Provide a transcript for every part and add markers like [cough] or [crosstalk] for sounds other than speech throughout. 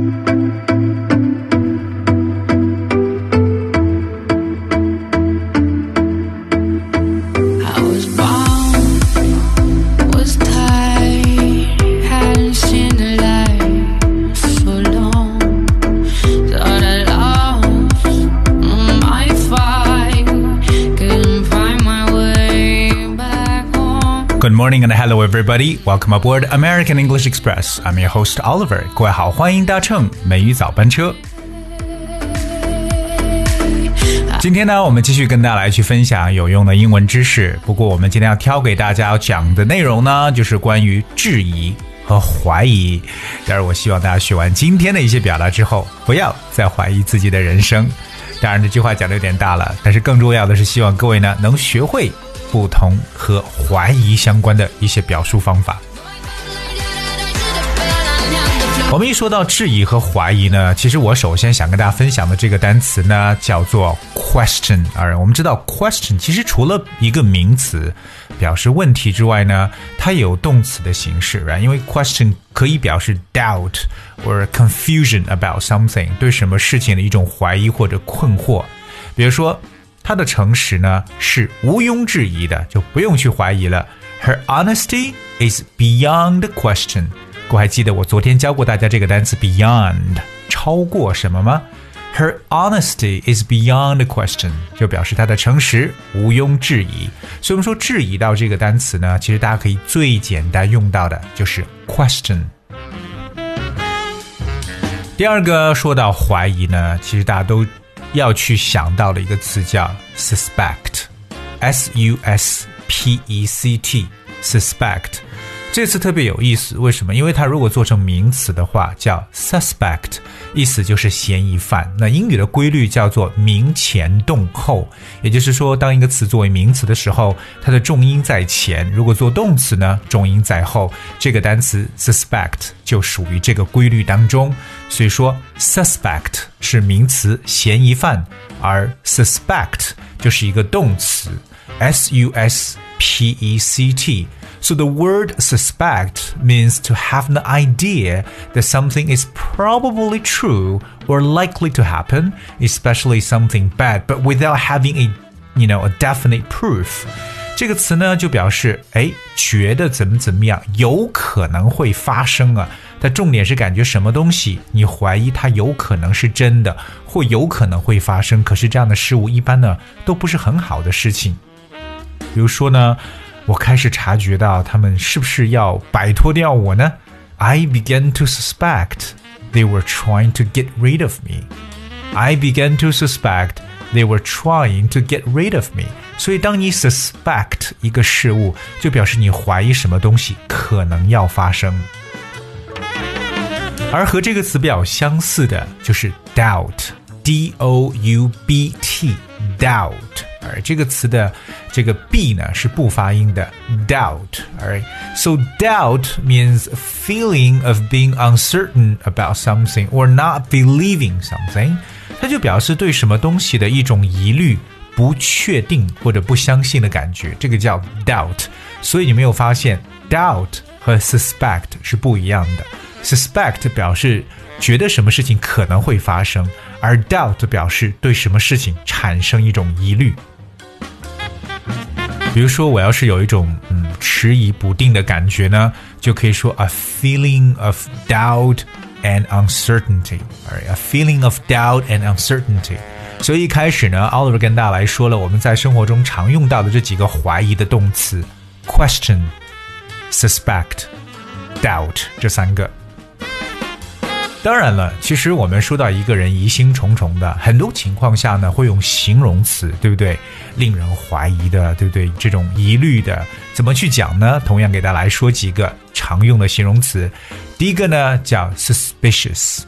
I everybody. Welcome aboard American English Express. I'm your host Oliver. 各位好，欢迎搭乘美语早班车。今天呢，我们继续跟大家来去分享有用的英文知识。不过，我们今天要挑给大家讲的内容呢，就是关于质疑和怀疑。但是，我希望大家学完今天的一些表达之后，不要再怀疑自己的人生。当然，这句话讲的有点大了，但是更重要的是，希望各位呢能学会不同和怀疑相关的一些表述方法。我们一说到质疑和怀疑呢，其实我首先想跟大家分享的这个单词呢，叫做 question。而我们知道 question 其实除了一个名词表示问题之外呢，它有动词的形式，right？因为 question 可以表示 doubt or confusion about something，对什么事情的一种怀疑或者困惑。比如说，他的诚实呢是毋庸置疑的，就不用去怀疑了。Her honesty is beyond question。各位还记得我昨天教过大家这个单词 beyond 超过什么吗？Her honesty is beyond question，就表示她的诚实毋庸置疑。所以我们说质疑到这个单词呢，其实大家可以最简单用到的就是 question。第二个说到怀疑呢，其实大家都要去想到的一个词叫 suspect，s u s p e c t，suspect。这次特别有意思，为什么？因为它如果做成名词的话，叫 suspect，意思就是嫌疑犯。那英语的规律叫做名前动后，也就是说，当一个词作为名词的时候，它的重音在前；如果做动词呢，重音在后。这个单词 suspect 就属于这个规律当中。所以说，suspect 是名词，嫌疑犯，而 suspect 就是一个动词，s u s p e c t。So the word suspect means to have an idea that something is probably true or likely to happen, especially something bad, but without having a, you know, a definite proof. 这个词呢，就表示哎，觉得怎么怎么样，有可能会发生啊。但重点是感觉什么东西，你怀疑它有可能是真的，或有可能会发生。可是这样的事物一般呢，都不是很好的事情。比如说呢。 我开始察觉到他们是不是要摆脱掉我呢？I began to suspect they were trying to get rid of me. I began to suspect they were trying to get rid of me. 所以，当你 suspect 一个事物，就表示你怀疑什么东西可能要发生。而和这个词比较相似的就是 doubt，d o u b t，doubt。 而这个词的这个 b 呢是不发音的 doubt。Alright, so doubt means feeling of being uncertain about something or not believing something。它就表示对什么东西的一种疑虑、不确定或者不相信的感觉，这个叫 doubt。所以你没有发现 doubt 和 suspect 是不一样的。suspect 表示觉得什么事情可能会发生，而 doubt 表示对什么事情产生一种疑虑。 比如说，我要是有一种嗯迟疑不定的感觉呢，就可以说 a feeling of doubt and uncertainty。a feeling of doubt and uncertainty。所以一开始呢，Oliver 跟大家来说了我们在生活中常用到的这几个怀疑的动词：question、suspect、doubt 这三个。当然了，其实我们说到一个人疑心重重的，很多情况下呢，会用形容词，对不对？令人怀疑的，对不对？这种疑虑的，怎么去讲呢？同样给大家来说几个常用的形容词。第一个呢，叫 suspicious。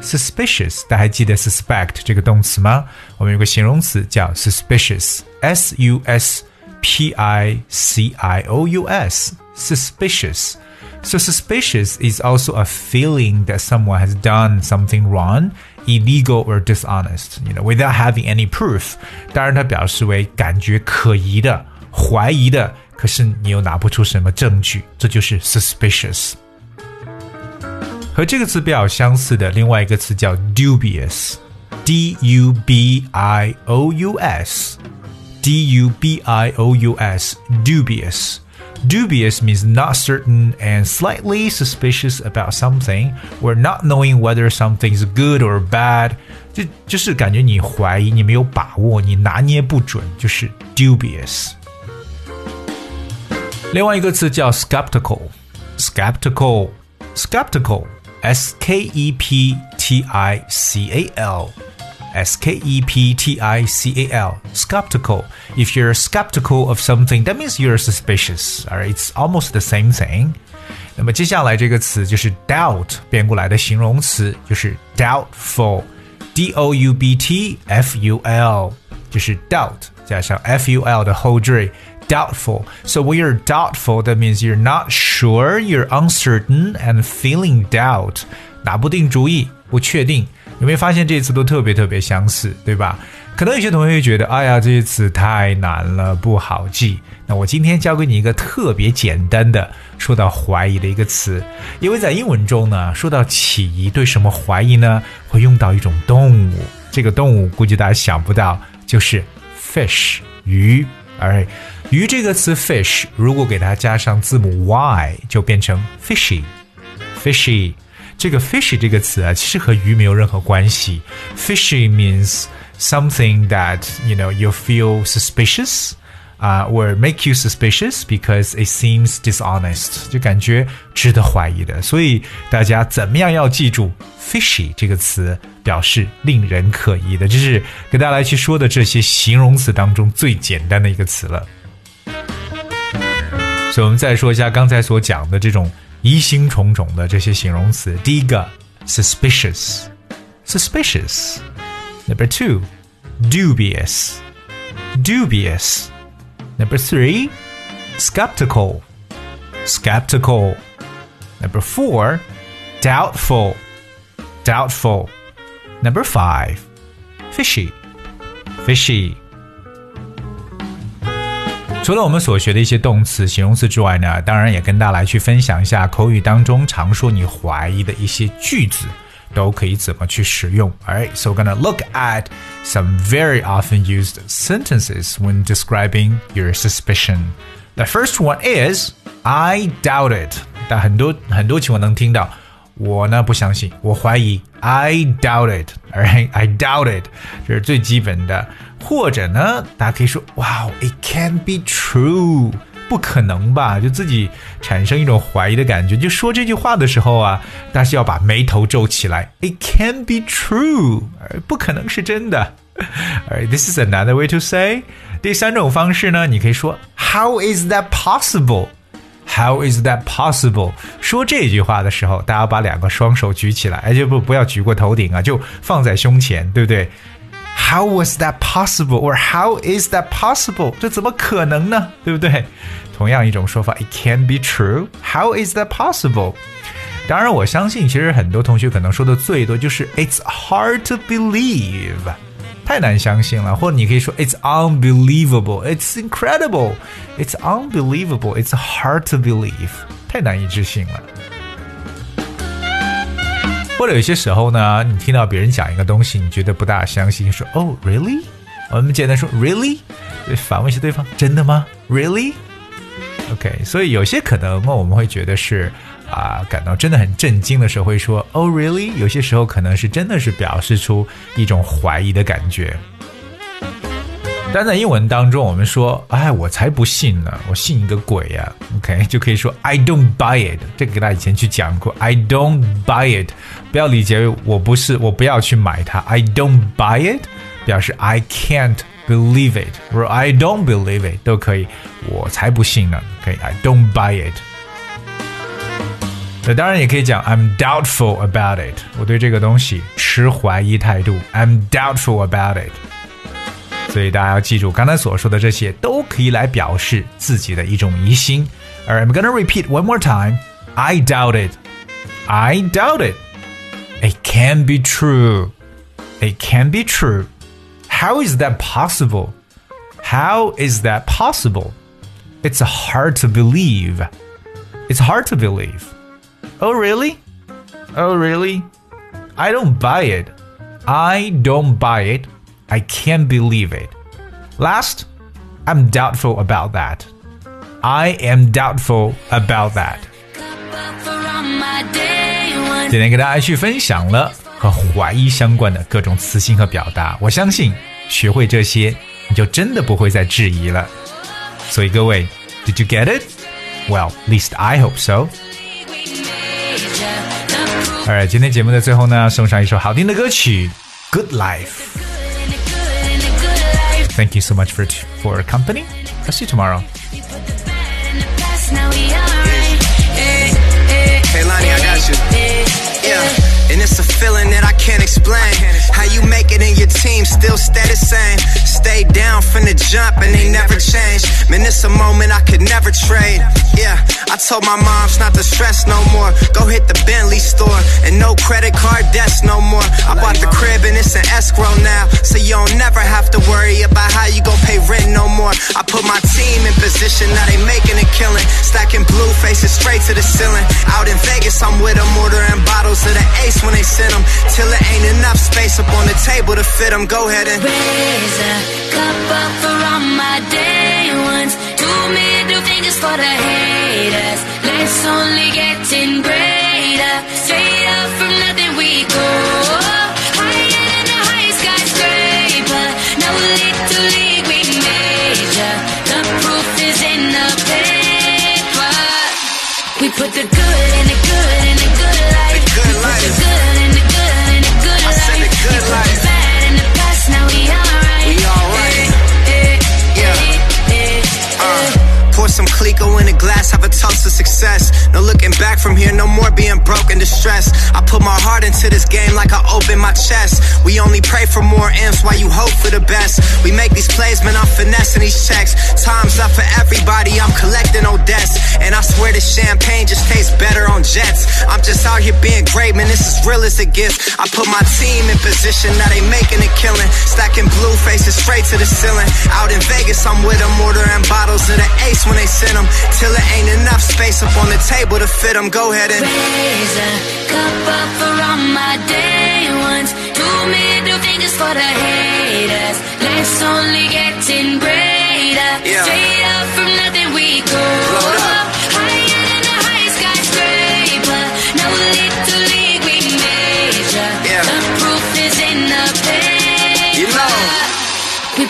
suspicious，大家还记得 suspect 这个动词吗？我们有个形容词叫 suspicious，s u s p i c i o u s，suspicious。So suspicious is also a feeling that someone has done something wrong, illegal or dishonest, you know, without having any proof. 当然，它表示为感觉可疑的、怀疑的，可是你又拿不出什么证据，这就是 suspicious。 和这个词比较相似的另外一个词叫 dubious，d u b i o u s，d u b i o u s，dubious。 Dubious means not certain and slightly suspicious about something, or not knowing whether something is good or bad. 就就是感觉你怀疑，你没有把握，你拿捏不准，就是 dubious。另外一个词叫 skeptical，skeptical，skeptical，s k e p t i c a l。 S K E P T I C A L, skeptical. If you're skeptical of something, that means you're suspicious. Alright, it's almost the same thing. 那么接下来这个词就是 doubt 变过来的形容词，就是 doubtful，d o u b t f u l，就是 doubt 加上 f u l 的后缀。Doubtful. So when you're doubtful, that means you're not sure, you're uncertain, and feeling doubt. 拿不定主意，不确定。 有没有发现这些词都特别特别相似，对吧？可能有些同学会觉得，哎呀，这些词太难了，不好记。那我今天教给你一个特别简单的，说到怀疑的一个词，因为在英文中呢，说到起疑，对什么怀疑呢？会用到一种动物，这个动物估计大家想不到，就是 fish 鱼。而鱼这个词 fish 如果给它加上字母 y，就变成 fishy，fishy。这个 fishy 这个词啊，其实和鱼没有任何关系。Fishy means something that you know you feel suspicious. Uh, or make you suspicious because it seems dishonest，就感觉值得怀疑的。所以大家怎么样要记住 fishy 这个词，表示令人可疑的。这是给大家来去说的这些形容词当中最简单的一个词了。所以我们再说一下刚才所讲的这种疑心重重的这些形容词。第一个，suspicious，suspicious。Number two, dubious, dubious. Number three, skeptical, skeptical. Number four, doubtful, doubtful. Number five, fishy, fishy. 除了我们所学的一些动词、形容词之外呢，当然也跟大家来去分享一下口语当中常说你怀疑的一些句子，都可以怎么去使用。Alright, so we're gonna look at some very often used sentences when describing your suspicion. The first one is I doubt it. 但很多很多情况能听到。我呢不相信，我怀疑，I doubt it，alright，I doubt it，这是最基本的。 或者呢，大家可以说，Wow，it can't be true，不可能吧？就自己产生一种怀疑的感觉。就说这句话的时候啊，但是要把眉头皱起来，It can't be true，不可能是真的。This is another way to say。第三种方式呢，你可以说，How is that possible？How is that possible？说这句话的时候，大家把两个双手举起来，哎，就不不要举过头顶啊，就放在胸前，对不对 ？How was that possible? Or how is that possible？这怎么可能呢？对不对？同样一种说法，It can't be true. How is that possible？当然，我相信其实很多同学可能说的最多就是 It's hard to believe。太难相信了，或者你可以说 It's unbelievable, It's incredible, It's unbelievable, It's hard to believe，太难以置信了。 或者有些时候呢，你听到别人讲一个东西，你觉得不大相信，说 Oh really？我们简单说 Really？反问一下对方，真的吗？Really？OK，所以有些可能我们会觉得是。啊，感到真的很震惊的时候，会说 “Oh, really？” 有些时候可能是真的是表示出一种怀疑的感觉。但在英文当中，我们说：“哎，我才不信呢，我信你个鬼呀！”OK，就可以说 [laughs] “I don't buy it”。这个给大家以前去讲过，“I don't buy it”，不要理解我不是，我不要去买它。“I don't buy it” 表示 “I can't believe it”，或者 “I don't believe it” 都可以。我才不信呢！OK，I don't buy it。那当然也可以讲 I'm doubtful about it，我对这个东西持怀疑态度。I'm doubtful about it。 所以大家要记住，刚才所说的这些都可以来表示自己的一种疑心。Alright, I'm gonna repeat one more time. I doubt it. I doubt it. It can be true. It can be true. How is that possible? How is that possible? It's hard to believe. It's hard to believe. Oh, really? Oh, really? I don't buy it. I don't buy it. I can't believe it. Last, I'm doubtful about that. I am doubtful about that. 今天给大家去分享了和怀疑相关的各种词性和表达，我相信学会这些，你就真的不会再质疑了。所以各位，Did you get it? Well, at least I hope so. Alright，今天节目的最后呢，送上一首好听的歌曲《Good Life》。 Thank you so much for for company. I'll see you tomorrow. And it's a feeling that I can't explain. How you make it in your team still stay the same. Stay down from the jump and they never change. Man, it's a moment I could never trade. Yeah, I told my moms not to stress no more. Go hit the Bentley store and no credit card debts no more. I bought the crib and it's an escrow now, so you don't never have to worry about how you gon' pay rent no more. I put my team in position, now they making a killing. Stacking blue faces straight to the ceiling. Out in Vegas, I'm with them, ordering bottles of the ace when they send them. Till ain't enough space up on the table to fit them. Go ahead and raise a cup up for all my day ones. Two middle fingers for the haters. Life's only getting greater. Straight up from nothing we go. Higher than the highest skyscraper. Little league we major. The proof is in the paper. We put the good distressed. I put my heart into this game like I open my chest. We only pray for more M's while you hope for the best. We make these plays, man, I'm finessing these checks. Time's up for everybody, I'm collecting old debts. Swear this champagne just tastes better on jets. I'm just out here being great, man, this is real as it gets. I put my team in position, now they making a killing. Stacking blue faces straight to the ceiling. Out in Vegas, I'm with them, ordering bottles of the ace when they send them. Till it ain't enough space up on the table to fit them. Go ahead and raise a cup up for all my day ones. Two middle fingers for the haters. Life's only getting greater.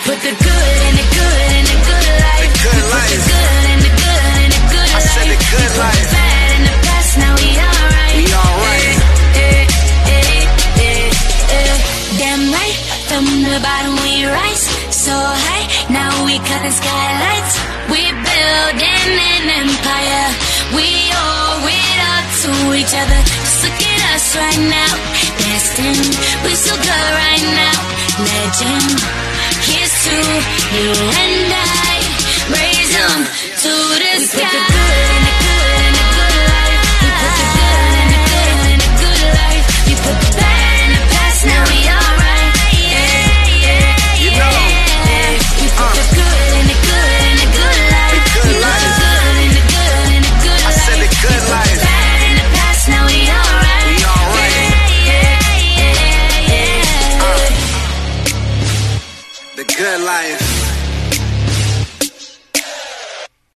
Put the good in the good in the good life. The good we put the good in the good in the good I life. said the good we put life. the bad in the past, now we alright. We alright. Eh, eh, eh, eh. Damn right, from the bottom we rise so high. Now we skylights. We building an empire. We owe it all to each other. Just look at us right now. Destined, we so good right now. Legend, to you and I. Raise 'em to the sky.